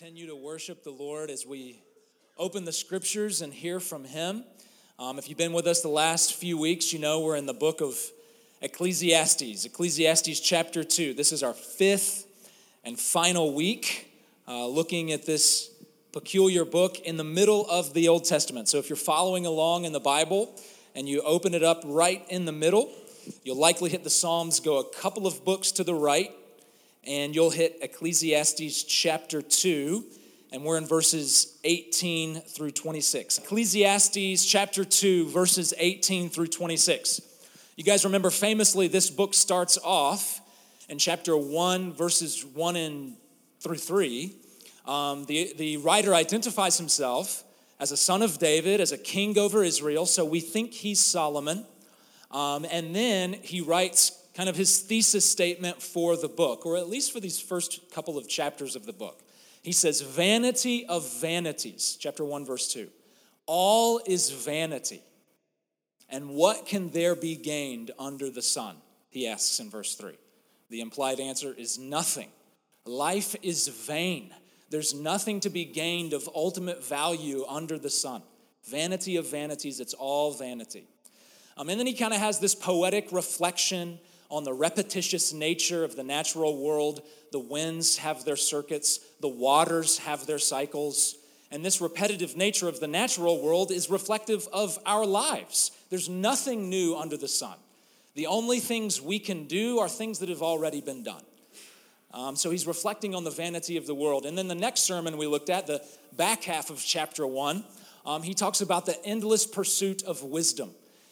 Continue to worship the Lord as we open the scriptures and hear from Him. Um, if you've been with us the last few weeks, you know we're in the book of Ecclesiastes, Ecclesiastes chapter 2. This is our fifth and final week uh, looking at this peculiar book in the middle of the Old Testament. So if you're following along in the Bible and you open it up right in the middle, you'll likely hit the Psalms, go a couple of books to the right, and you'll hit Ecclesiastes chapter 2, and we're in verses 18 through 26. Ecclesiastes chapter 2, verses 18 through 26. You guys remember famously, this book starts off in chapter 1, verses 1 and through 3. Um, the, the writer identifies himself as a son of David, as a king over Israel, so we think he's Solomon. Um, and then he writes kind of his thesis statement for the book, or at least for these first couple of chapters of the book. He says, Vanity of vanities, chapter 1, verse 2. All is vanity. And what can there be gained under the sun? He asks in verse 3. The implied answer is nothing. Life is vain. There's nothing to be gained of ultimate value under the sun. Vanity of vanities, it's all vanity. Um, and then he kind of has this poetic reflection on the repetitious nature of the natural world. The winds have their circuits, the waters have their cycles. And this repetitive nature of the natural world is reflective of our lives. There's nothing new under the sun. The only things we can do are things that have already been done. Um, so he's reflecting on the vanity of the world. And then the next sermon we looked at, the back half of chapter one, um, he talks about the endless pursuit of wisdom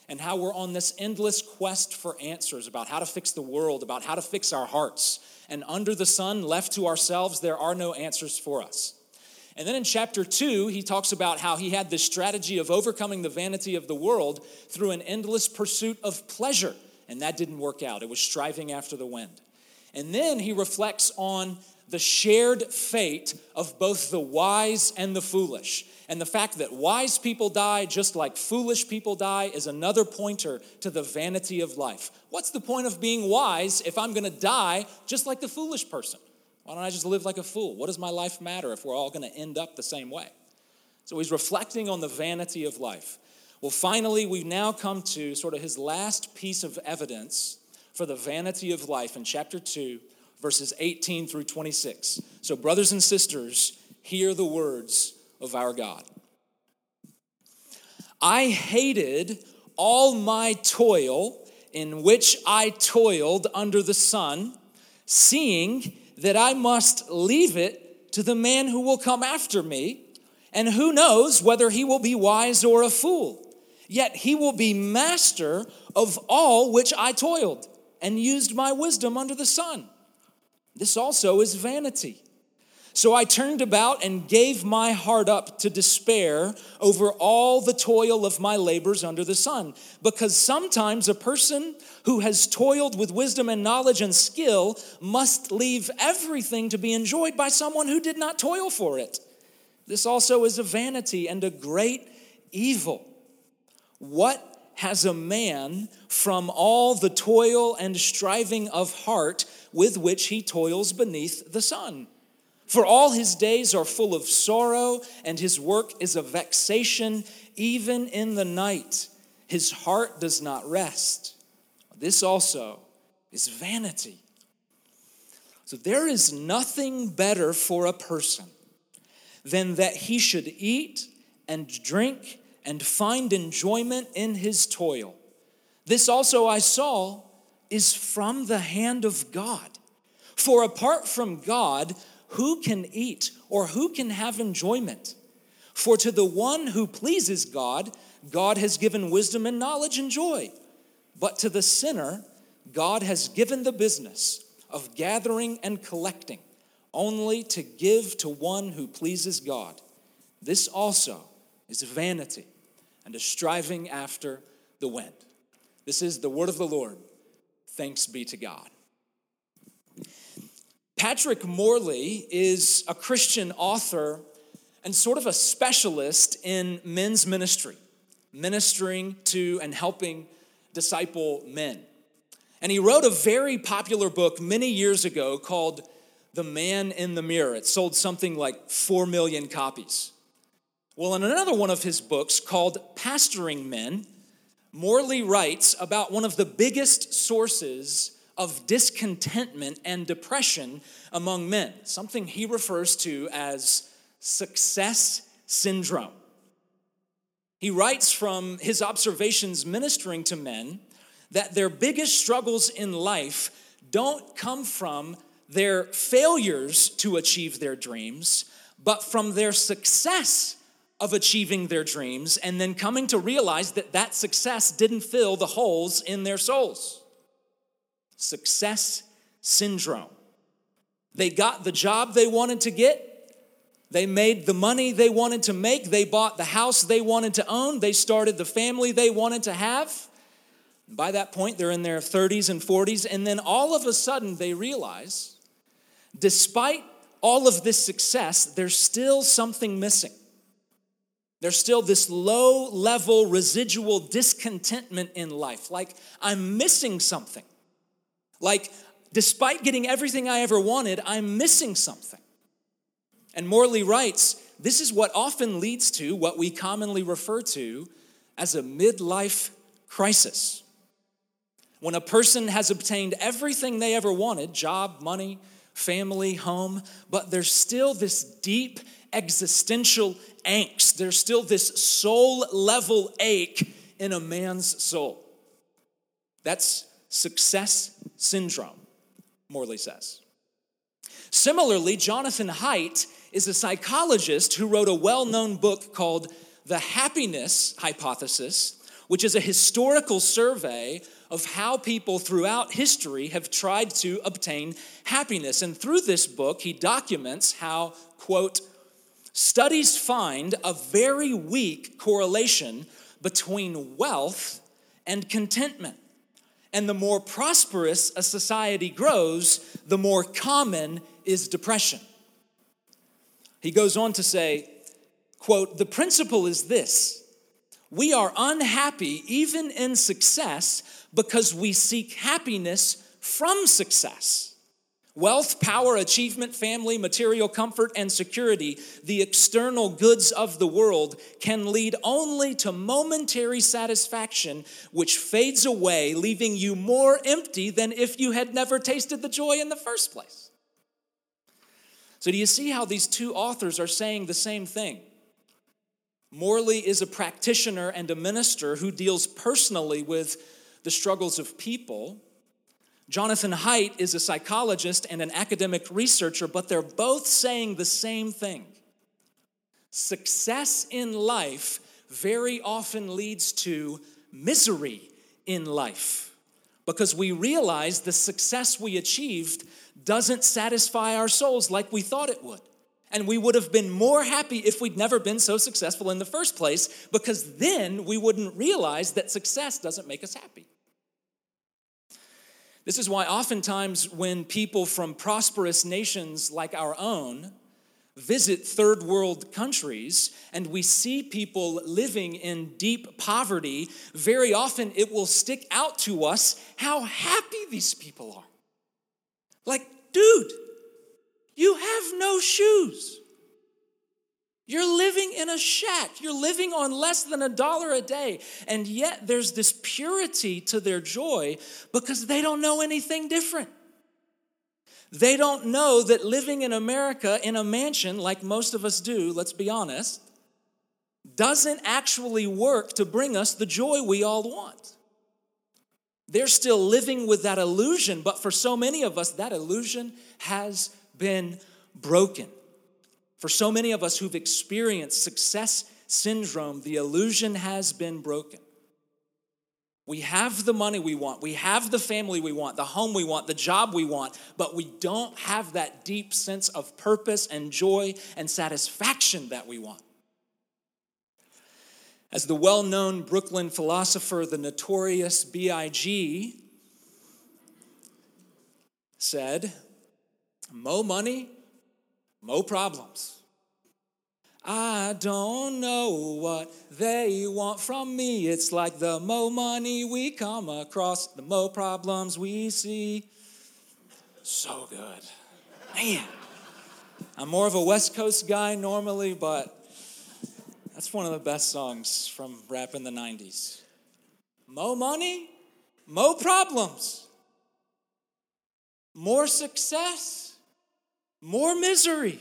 and how we're on this endless quest for answers about how to fix the world, about how to fix our hearts. And under the sun, left to ourselves, there are no answers for us. And then in chapter two, he talks about how he had this strategy of overcoming the vanity of the world through an endless pursuit of pleasure. And that didn't work out, it was striving after the wind. And then he reflects on the shared fate of both the wise and the foolish. And the fact that wise people die just like foolish people die is another pointer to the vanity of life. What's the point of being wise if I'm gonna die just like the foolish person? Why don't I just live like a fool? What does my life matter if we're all gonna end up the same way? So he's reflecting on the vanity of life. Well, finally, we've now come to sort of his last piece of evidence for the vanity of life in chapter 2, verses 18 through 26. So, brothers and sisters, hear the words of our God. I hated all my toil in which I toiled under the sun, seeing that I must leave it to the man who will come after me, and who knows whether he will be wise or a fool. Yet he will be master of all which I toiled and used my wisdom under the sun. This also is vanity. So I turned about and gave my heart up to despair over all the toil of my labors under the sun. Because sometimes a person who has toiled with wisdom and knowledge and skill must leave everything to be enjoyed by someone who did not toil for it. This also is a vanity and a great evil. What has a man from all the toil and striving of heart with which he toils beneath the sun. For all his days are full of sorrow, and his work is a vexation, even in the night. His heart does not rest. This also is vanity. So there is nothing better for a person than that he should eat and drink and find enjoyment in his toil. This also I saw is from the hand of God. For apart from God, who can eat or who can have enjoyment? For to the one who pleases God, God has given wisdom and knowledge and joy. But to the sinner, God has given the business of gathering and collecting only to give to one who pleases God. This also is vanity and a striving after the wind. This is the word of the Lord. Thanks be to God. Patrick Morley is a Christian author and sort of a specialist in men's ministry, ministering to and helping disciple men. And he wrote a very popular book many years ago called The Man in the Mirror. It sold something like 4 million copies. Well, in another one of his books called Pastoring Men, Morley writes about one of the biggest sources of discontentment and depression among men, something he refers to as success syndrome. He writes from his observations ministering to men that their biggest struggles in life don't come from their failures to achieve their dreams, but from their success of achieving their dreams and then coming to realize that that success didn't fill the holes in their souls. Success syndrome. They got the job they wanted to get. They made the money they wanted to make. They bought the house they wanted to own. They started the family they wanted to have. By that point, they're in their 30s and 40s. And then all of a sudden, they realize, despite all of this success, there's still something missing. There's still this low level residual discontentment in life. Like, I'm missing something. Like, despite getting everything I ever wanted, I'm missing something. And Morley writes this is what often leads to what we commonly refer to as a midlife crisis. When a person has obtained everything they ever wanted job, money, family, home but there's still this deep existential angst, there's still this soul level ache in a man's soul. That's success syndrome, Morley says. Similarly, Jonathan Haidt is a psychologist who wrote a well known book called The Happiness Hypothesis, which is a historical survey of how people throughout history have tried to obtain happiness. And through this book, he documents how, quote, studies find a very weak correlation between wealth and contentment. And the more prosperous a society grows, the more common is depression. He goes on to say, quote, the principle is this we are unhappy even in success because we seek happiness from success. Wealth, power, achievement, family, material comfort, and security, the external goods of the world, can lead only to momentary satisfaction, which fades away, leaving you more empty than if you had never tasted the joy in the first place. So, do you see how these two authors are saying the same thing? Morley is a practitioner and a minister who deals personally with the struggles of people. Jonathan Haidt is a psychologist and an academic researcher, but they're both saying the same thing. Success in life very often leads to misery in life because we realize the success we achieved doesn't satisfy our souls like we thought it would. And we would have been more happy if we'd never been so successful in the first place, because then we wouldn't realize that success doesn't make us happy. This is why oftentimes when people from prosperous nations like our own visit third world countries and we see people living in deep poverty, very often it will stick out to us how happy these people are. Like, dude, you have no shoes. You're living in a shack. You're living on less than a dollar a day. And yet there's this purity to their joy because they don't know anything different. They don't know that living in America in a mansion, like most of us do, let's be honest, doesn't actually work to bring us the joy we all want. They're still living with that illusion, but for so many of us, that illusion has been broken. For so many of us who've experienced success syndrome, the illusion has been broken. We have the money we want, we have the family we want, the home we want, the job we want, but we don't have that deep sense of purpose and joy and satisfaction that we want. As the well known Brooklyn philosopher, the notorious B.I.G., said, Mo money, mo problems. I don't know what they want from me. It's like the more money we come across, the more problems we see. So good. Man. I'm more of a West Coast guy normally, but that's one of the best songs from rap in the 90s. Mo money, mo problems. More success, more misery.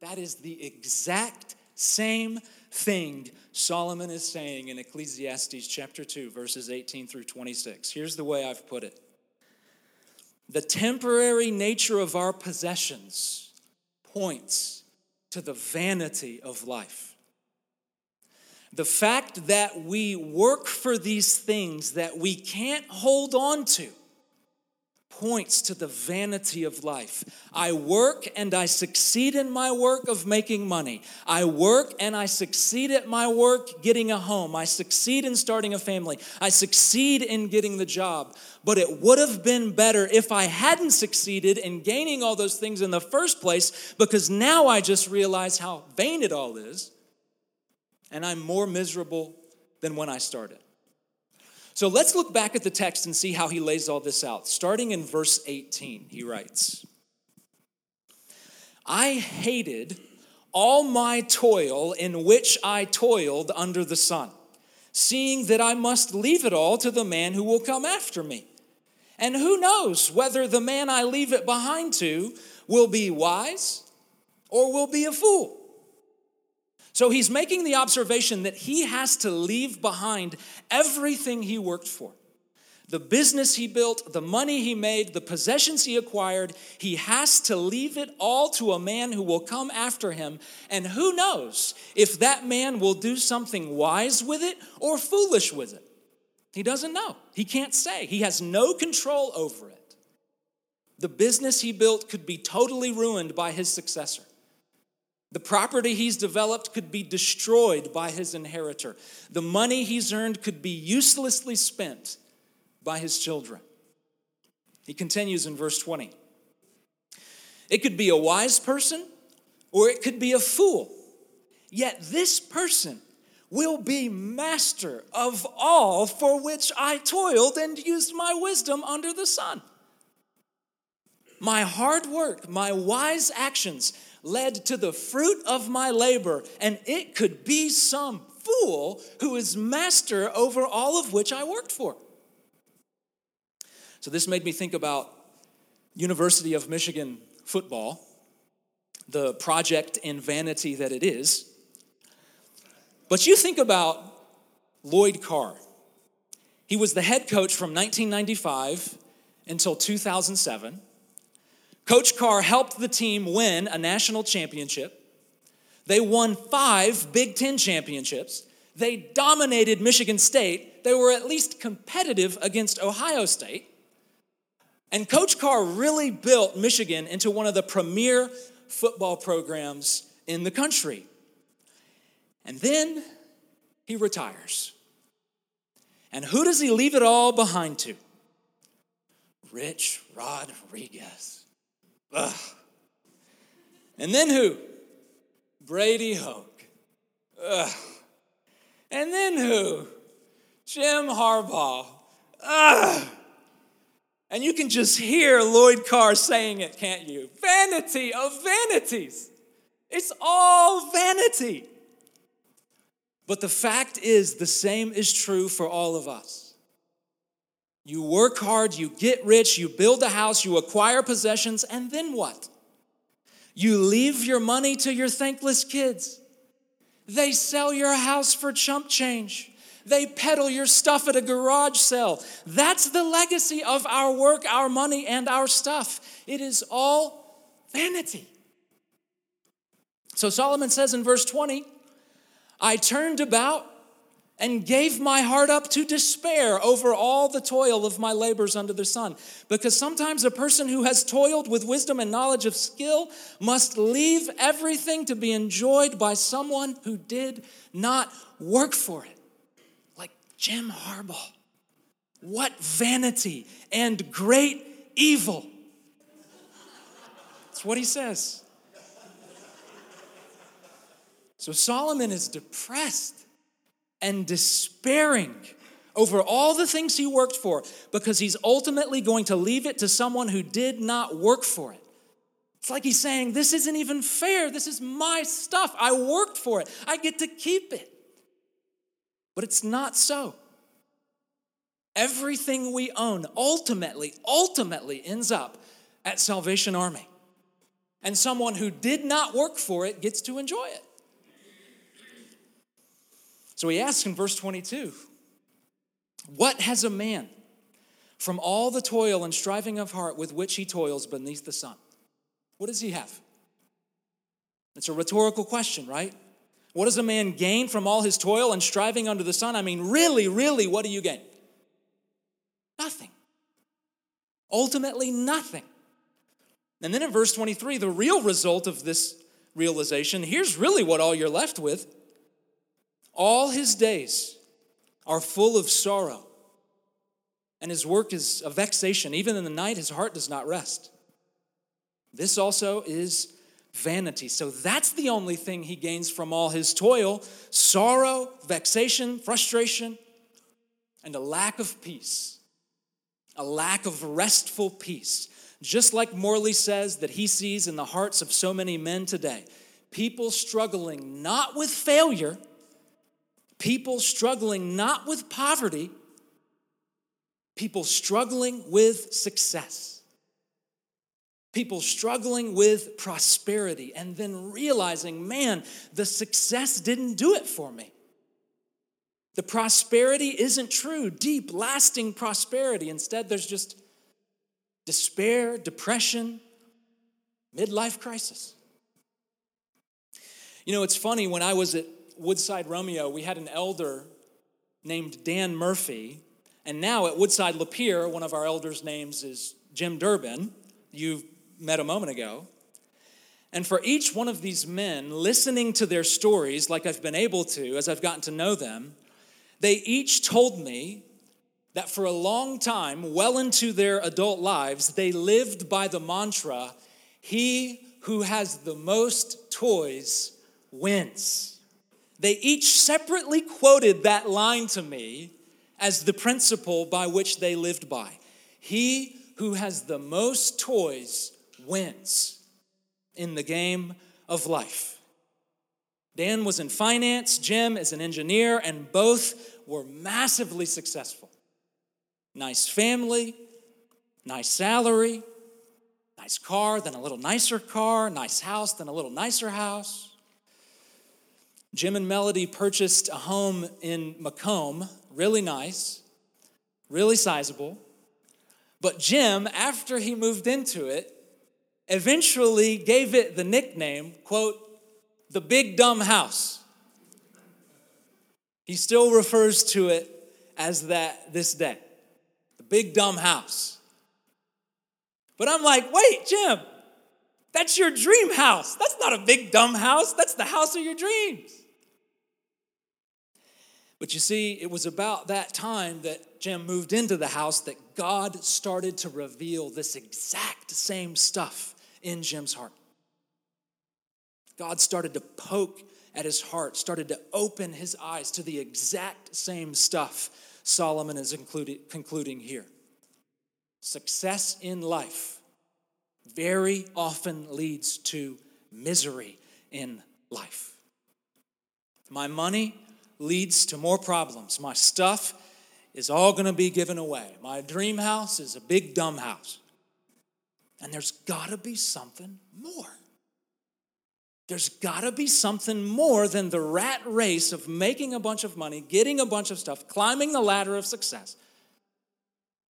That is the exact same thing Solomon is saying in Ecclesiastes chapter 2, verses 18 through 26. Here's the way I've put it The temporary nature of our possessions points to the vanity of life. The fact that we work for these things that we can't hold on to points to the vanity of life. I work and I succeed in my work of making money. I work and I succeed at my work getting a home. I succeed in starting a family. I succeed in getting the job. But it would have been better if I hadn't succeeded in gaining all those things in the first place because now I just realize how vain it all is and I'm more miserable than when I started. So let's look back at the text and see how he lays all this out. Starting in verse 18, he writes I hated all my toil in which I toiled under the sun, seeing that I must leave it all to the man who will come after me. And who knows whether the man I leave it behind to will be wise or will be a fool. So he's making the observation that he has to leave behind everything he worked for. The business he built, the money he made, the possessions he acquired, he has to leave it all to a man who will come after him. And who knows if that man will do something wise with it or foolish with it? He doesn't know. He can't say. He has no control over it. The business he built could be totally ruined by his successor. The property he's developed could be destroyed by his inheritor. The money he's earned could be uselessly spent by his children. He continues in verse 20. It could be a wise person or it could be a fool. Yet this person will be master of all for which I toiled and used my wisdom under the sun. My hard work, my wise actions, led to the fruit of my labor, and it could be some fool who is master over all of which I worked for. So this made me think about University of Michigan football, the project in vanity that it is. But you think about Lloyd Carr. He was the head coach from 1995 until 2007. Coach Carr helped the team win a national championship. They won five Big Ten championships. They dominated Michigan State. They were at least competitive against Ohio State. And Coach Carr really built Michigan into one of the premier football programs in the country. And then he retires. And who does he leave it all behind to? Rich Rodriguez. Ugh. And then who? Brady Hoke. Ugh. And then who? Jim Harbaugh. Ugh. And you can just hear Lloyd Carr saying it, can't you? Vanity of vanities. It's all vanity. But the fact is, the same is true for all of us. You work hard, you get rich, you build a house, you acquire possessions, and then what? You leave your money to your thankless kids. They sell your house for chump change. They peddle your stuff at a garage sale. That's the legacy of our work, our money, and our stuff. It is all vanity. So Solomon says in verse 20, I turned about and gave my heart up to despair over all the toil of my labors under the sun. Because sometimes a person who has toiled with wisdom and knowledge of skill must leave everything to be enjoyed by someone who did not work for it. Like Jim Harbaugh. What vanity and great evil. That's what he says. So Solomon is depressed and despairing over all the things he worked for because he's ultimately going to leave it to someone who did not work for it. It's like he's saying, This isn't even fair. This is my stuff. I worked for it. I get to keep it. But it's not so. Everything we own ultimately, ultimately ends up at Salvation Army. And someone who did not work for it gets to enjoy it. So he asks in verse 22 What has a man from all the toil and striving of heart with which he toils beneath the sun? What does he have? It's a rhetorical question, right? What does a man gain from all his toil and striving under the sun? I mean, really, really, what do you gain? Nothing. Ultimately, nothing. And then in verse 23, the real result of this realization here's really what all you're left with all his days are full of sorrow, and his work is a vexation. Even in the night, his heart does not rest. This also is vanity. So that's the only thing he gains from all his toil sorrow, vexation, frustration, and a lack of peace, a lack of restful peace. Just like Morley says that he sees in the hearts of so many men today, people struggling not with failure people struggling not with poverty, people struggling with success, people struggling with prosperity, and then realizing, man, the success didn't do it for me. The prosperity isn't true, deep, lasting prosperity. Instead, there's just despair, depression, midlife crisis. You know, it's funny, when I was at Woodside Romeo, we had an elder named Dan Murphy. And now at Woodside Lapeer, one of our elders' names is Jim Durbin. You met a moment ago. And for each one of these men, listening to their stories, like I've been able to as I've gotten to know them, they each told me that for a long time, well into their adult lives, they lived by the mantra He who has the most toys wins. They each separately quoted that line to me as the principle by which they lived by. He who has the most toys wins in the game of life. Dan was in finance, Jim is an engineer, and both were massively successful. Nice family, nice salary, nice car, then a little nicer car, nice house, then a little nicer house. Jim and Melody purchased a home in Macomb, really nice, really sizable. But Jim, after he moved into it, eventually gave it the nickname, quote, the big dumb house. He still refers to it as that this day, the big dumb house. But I'm like, wait, Jim, that's your dream house. That's not a big dumb house, that's the house of your dreams. But you see, it was about that time that Jim moved into the house that God started to reveal this exact same stuff in Jim's heart. God started to poke at his heart, started to open his eyes to the exact same stuff Solomon is included, concluding here. Success in life very often leads to misery in life. My money leads to more problems. My stuff is all going to be given away. My dream house is a big dumb house. And there's got to be something more. There's got to be something more than the rat race of making a bunch of money, getting a bunch of stuff, climbing the ladder of success.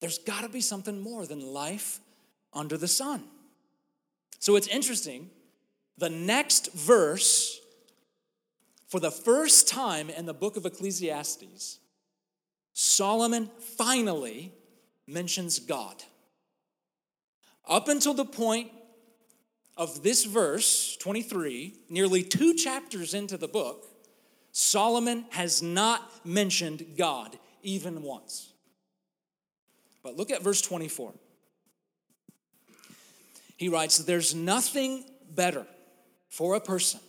There's got to be something more than life under the sun. So it's interesting. The next verse For the first time in the book of Ecclesiastes, Solomon finally mentions God. Up until the point of this verse, 23, nearly two chapters into the book, Solomon has not mentioned God even once. But look at verse 24. He writes, There's nothing better for a person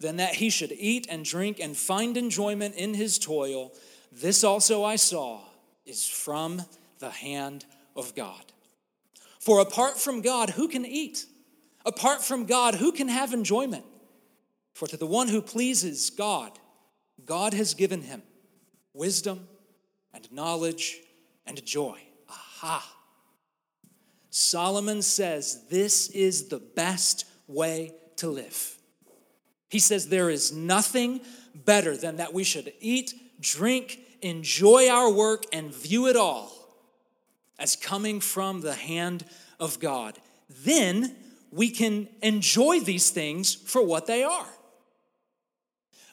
than that he should eat and drink and find enjoyment in his toil. This also I saw is from the hand of God. For apart from God, who can eat? Apart from God, who can have enjoyment? For to the one who pleases God, God has given him wisdom and knowledge and joy. Aha. Solomon says this is the best way to live. He says there is nothing better than that we should eat, drink, enjoy our work, and view it all as coming from the hand of God. Then we can enjoy these things for what they are.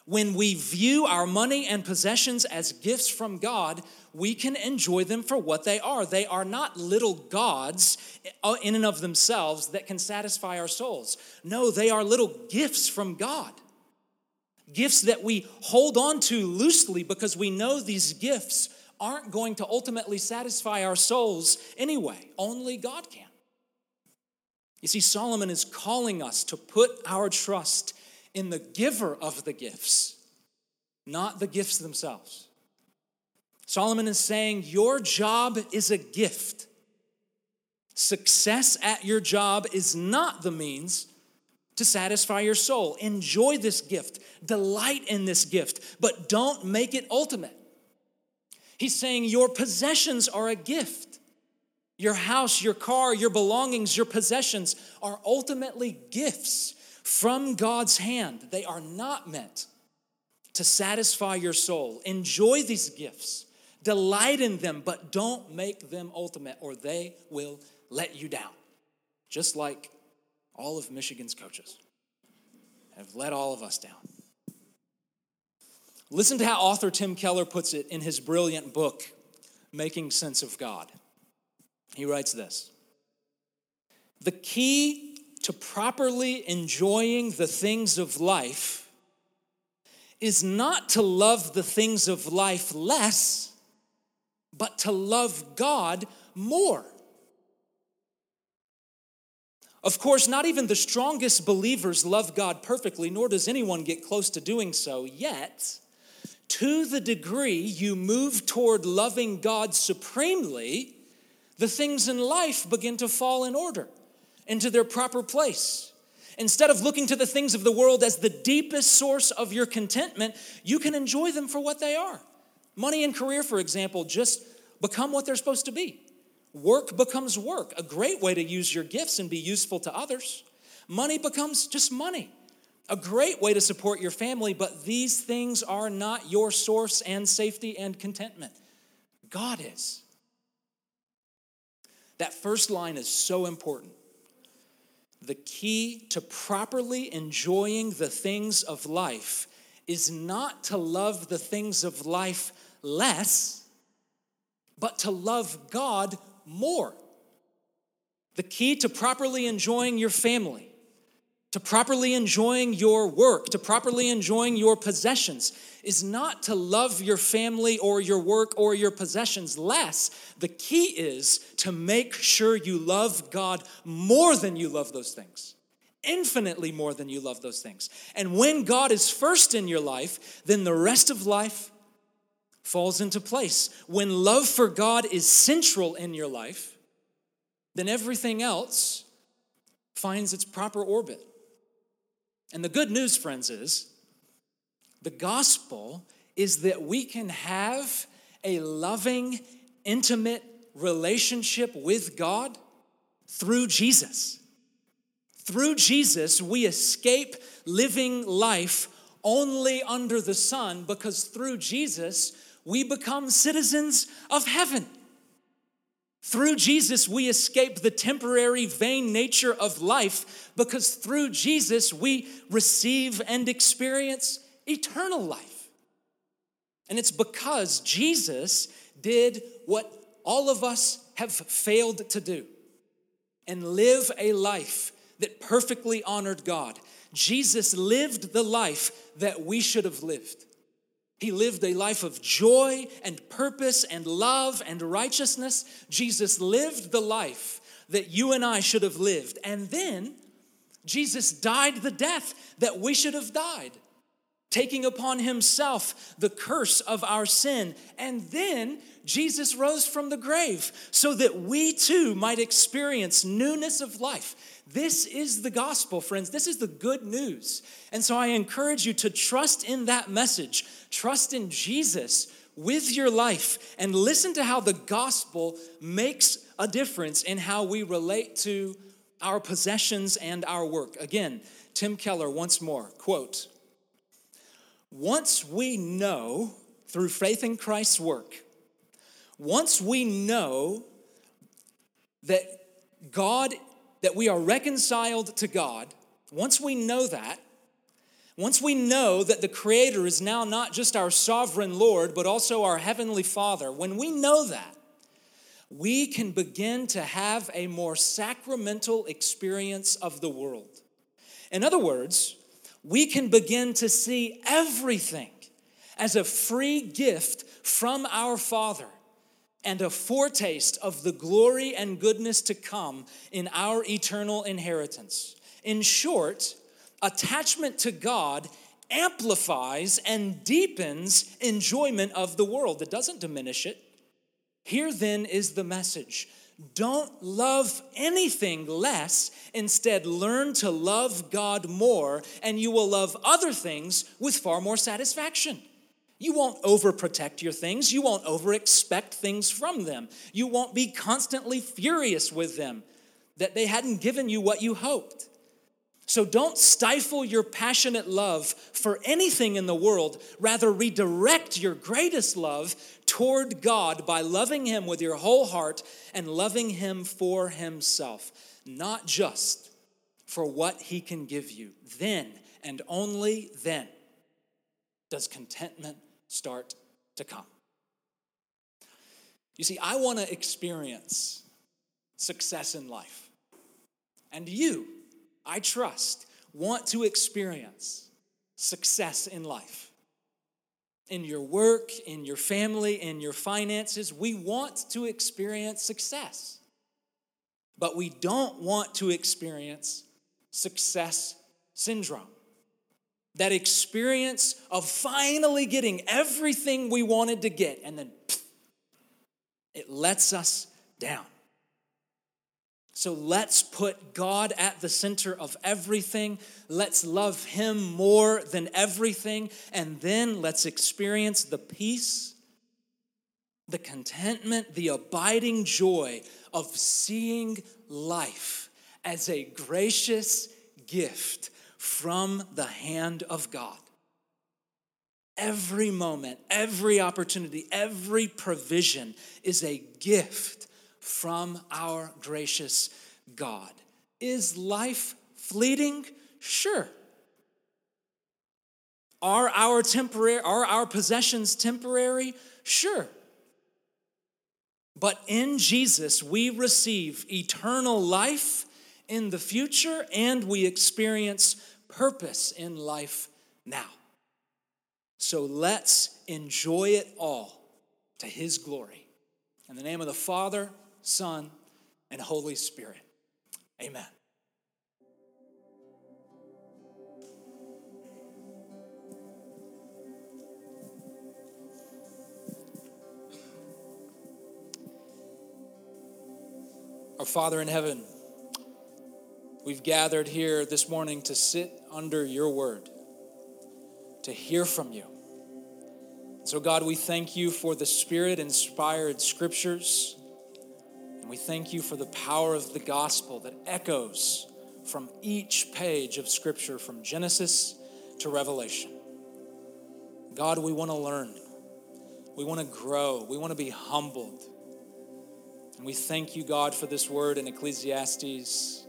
When we view our money and possessions as gifts from God, we can enjoy them for what they are. They are not little gods uh, in and of themselves that can satisfy our souls. No, they are little gifts from God. Gifts that we hold on to loosely because we know these gifts aren't going to ultimately satisfy our souls anyway. Only God can. You see, Solomon is calling us to put our trust in the giver of the gifts, not the gifts themselves. Solomon is saying, Your job is a gift. Success at your job is not the means to satisfy your soul. Enjoy this gift, delight in this gift, but don't make it ultimate. He's saying, Your possessions are a gift. Your house, your car, your belongings, your possessions are ultimately gifts from God's hand. They are not meant to satisfy your soul. Enjoy these gifts, delight in them, but don't make them ultimate or they will let you down. Just like all of Michigan's coaches have let all of us down. Listen to how author Tim Keller puts it in his brilliant book, Making Sense of God. He writes this The key to properly enjoying the things of life is not to love the things of life less, but to love God more. Of course, not even the strongest believers love God perfectly, nor does anyone get close to doing so. Yet, to the degree you move toward loving God supremely, the things in life begin to fall in order into their proper place. Instead of looking to the things of the world as the deepest source of your contentment, you can enjoy them for what they are. Money and career, for example, just become what they're supposed to be. Work becomes work, a great way to use your gifts and be useful to others. Money becomes just money, a great way to support your family, but these things are not your source and safety and contentment. God is. That first line is so important the key to properly enjoying the things of life is not to love the things of life less, but to love God more. The key to properly enjoying your family, to properly enjoying your work, to properly enjoying your possessions is not to love your family or your work or your possessions less. The key is to make sure you love God more than you love those things. Infinitely more than you love those things. And when God is first in your life, then the rest of life falls into place. When love for God is central in your life, then everything else finds its proper orbit. And the good news, friends, is the gospel is that we can have a loving, intimate relationship with God through Jesus. Through Jesus, we escape living life only under the sun because through Jesus, we become citizens of heaven. Through Jesus, we escape the temporary, vain nature of life because through Jesus, we receive and experience eternal life. And it's because Jesus did what all of us have failed to do and live a life that perfectly honored God. Jesus lived the life that we should have lived. He lived a life of joy and purpose and love and righteousness. Jesus lived the life that you and I should have lived. And then Jesus died the death that we should have died, taking upon himself the curse of our sin. And then Jesus rose from the grave so that we too might experience newness of life. This is the gospel, friends. This is the good news. And so I encourage you to trust in that message, trust in Jesus with your life, and listen to how the gospel makes a difference in how we relate to our possessions and our work. Again, Tim Keller once more quote, once we know through faith in Christ's work, once we know that God, that we are reconciled to God, once we know that, once we know that the Creator is now not just our sovereign Lord, but also our Heavenly Father, when we know that, we can begin to have a more sacramental experience of the world. In other words, we can begin to see everything as a free gift from our Father and a foretaste of the glory and goodness to come in our eternal inheritance. In short, attachment to God amplifies and deepens enjoyment of the world. It doesn't diminish it. Here then is the message don't love anything less. Instead, learn to love God more, and you will love other things with far more satisfaction. You won't overprotect your things. You won't overexpect things from them. You won't be constantly furious with them that they hadn't given you what you hoped. So don't stifle your passionate love for anything in the world. Rather, redirect your greatest love toward God by loving Him with your whole heart and loving Him for Himself, not just for what He can give you. Then and only then does contentment start to come. You see, I want to experience success in life. And you, I trust, want to experience success in life. In your work, in your family, in your finances, we want to experience success. But we don't want to experience success syndrome that experience of finally getting everything we wanted to get, and then pff, it lets us down. So let's put God at the center of everything. Let's love Him more than everything. And then let's experience the peace, the contentment, the abiding joy of seeing life as a gracious gift from the hand of God. Every moment, every opportunity, every provision is a gift from our gracious God. Is life fleeting? Sure. Are our temporary are our possessions temporary? Sure. But in Jesus we receive eternal life in the future and we experience purpose in life now. So let's enjoy it all to His glory. In the name of the Father, Son, and Holy Spirit. Amen. Our Father in heaven, we've gathered here this morning to sit under your word, to hear from you. So, God, we thank you for the Spirit inspired scriptures. And we thank you for the power of the gospel that echoes from each page of Scripture, from Genesis to Revelation. God, we want to learn. We want to grow. We want to be humbled. And we thank you, God, for this word in Ecclesiastes.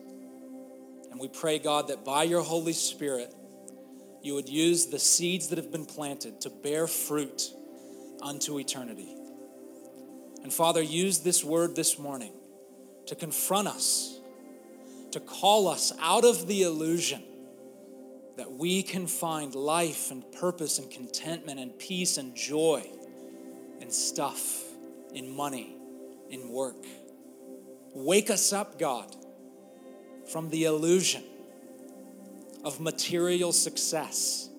And we pray, God, that by your Holy Spirit, you would use the seeds that have been planted to bear fruit unto eternity. And Father, use this word this morning to confront us, to call us out of the illusion that we can find life and purpose and contentment and peace and joy in stuff, in money, in work. Wake us up, God, from the illusion of material success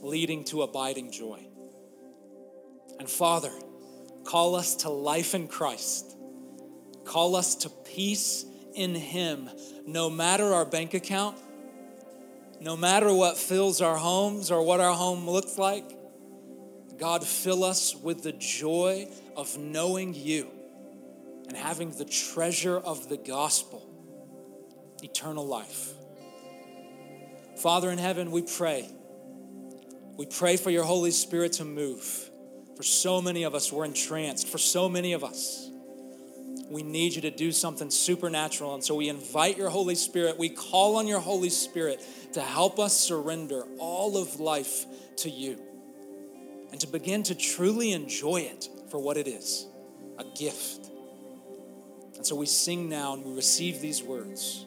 leading to abiding joy. And Father, call us to life in Christ. Call us to peace in Him, no matter our bank account, no matter what fills our homes or what our home looks like. God, fill us with the joy of knowing you and having the treasure of the gospel, eternal life. Father in heaven, we pray. We pray for your Holy Spirit to move. For so many of us, we're entranced. For so many of us, we need you to do something supernatural. And so we invite your Holy Spirit, we call on your Holy Spirit to help us surrender all of life to you and to begin to truly enjoy it for what it is a gift. And so we sing now and we receive these words.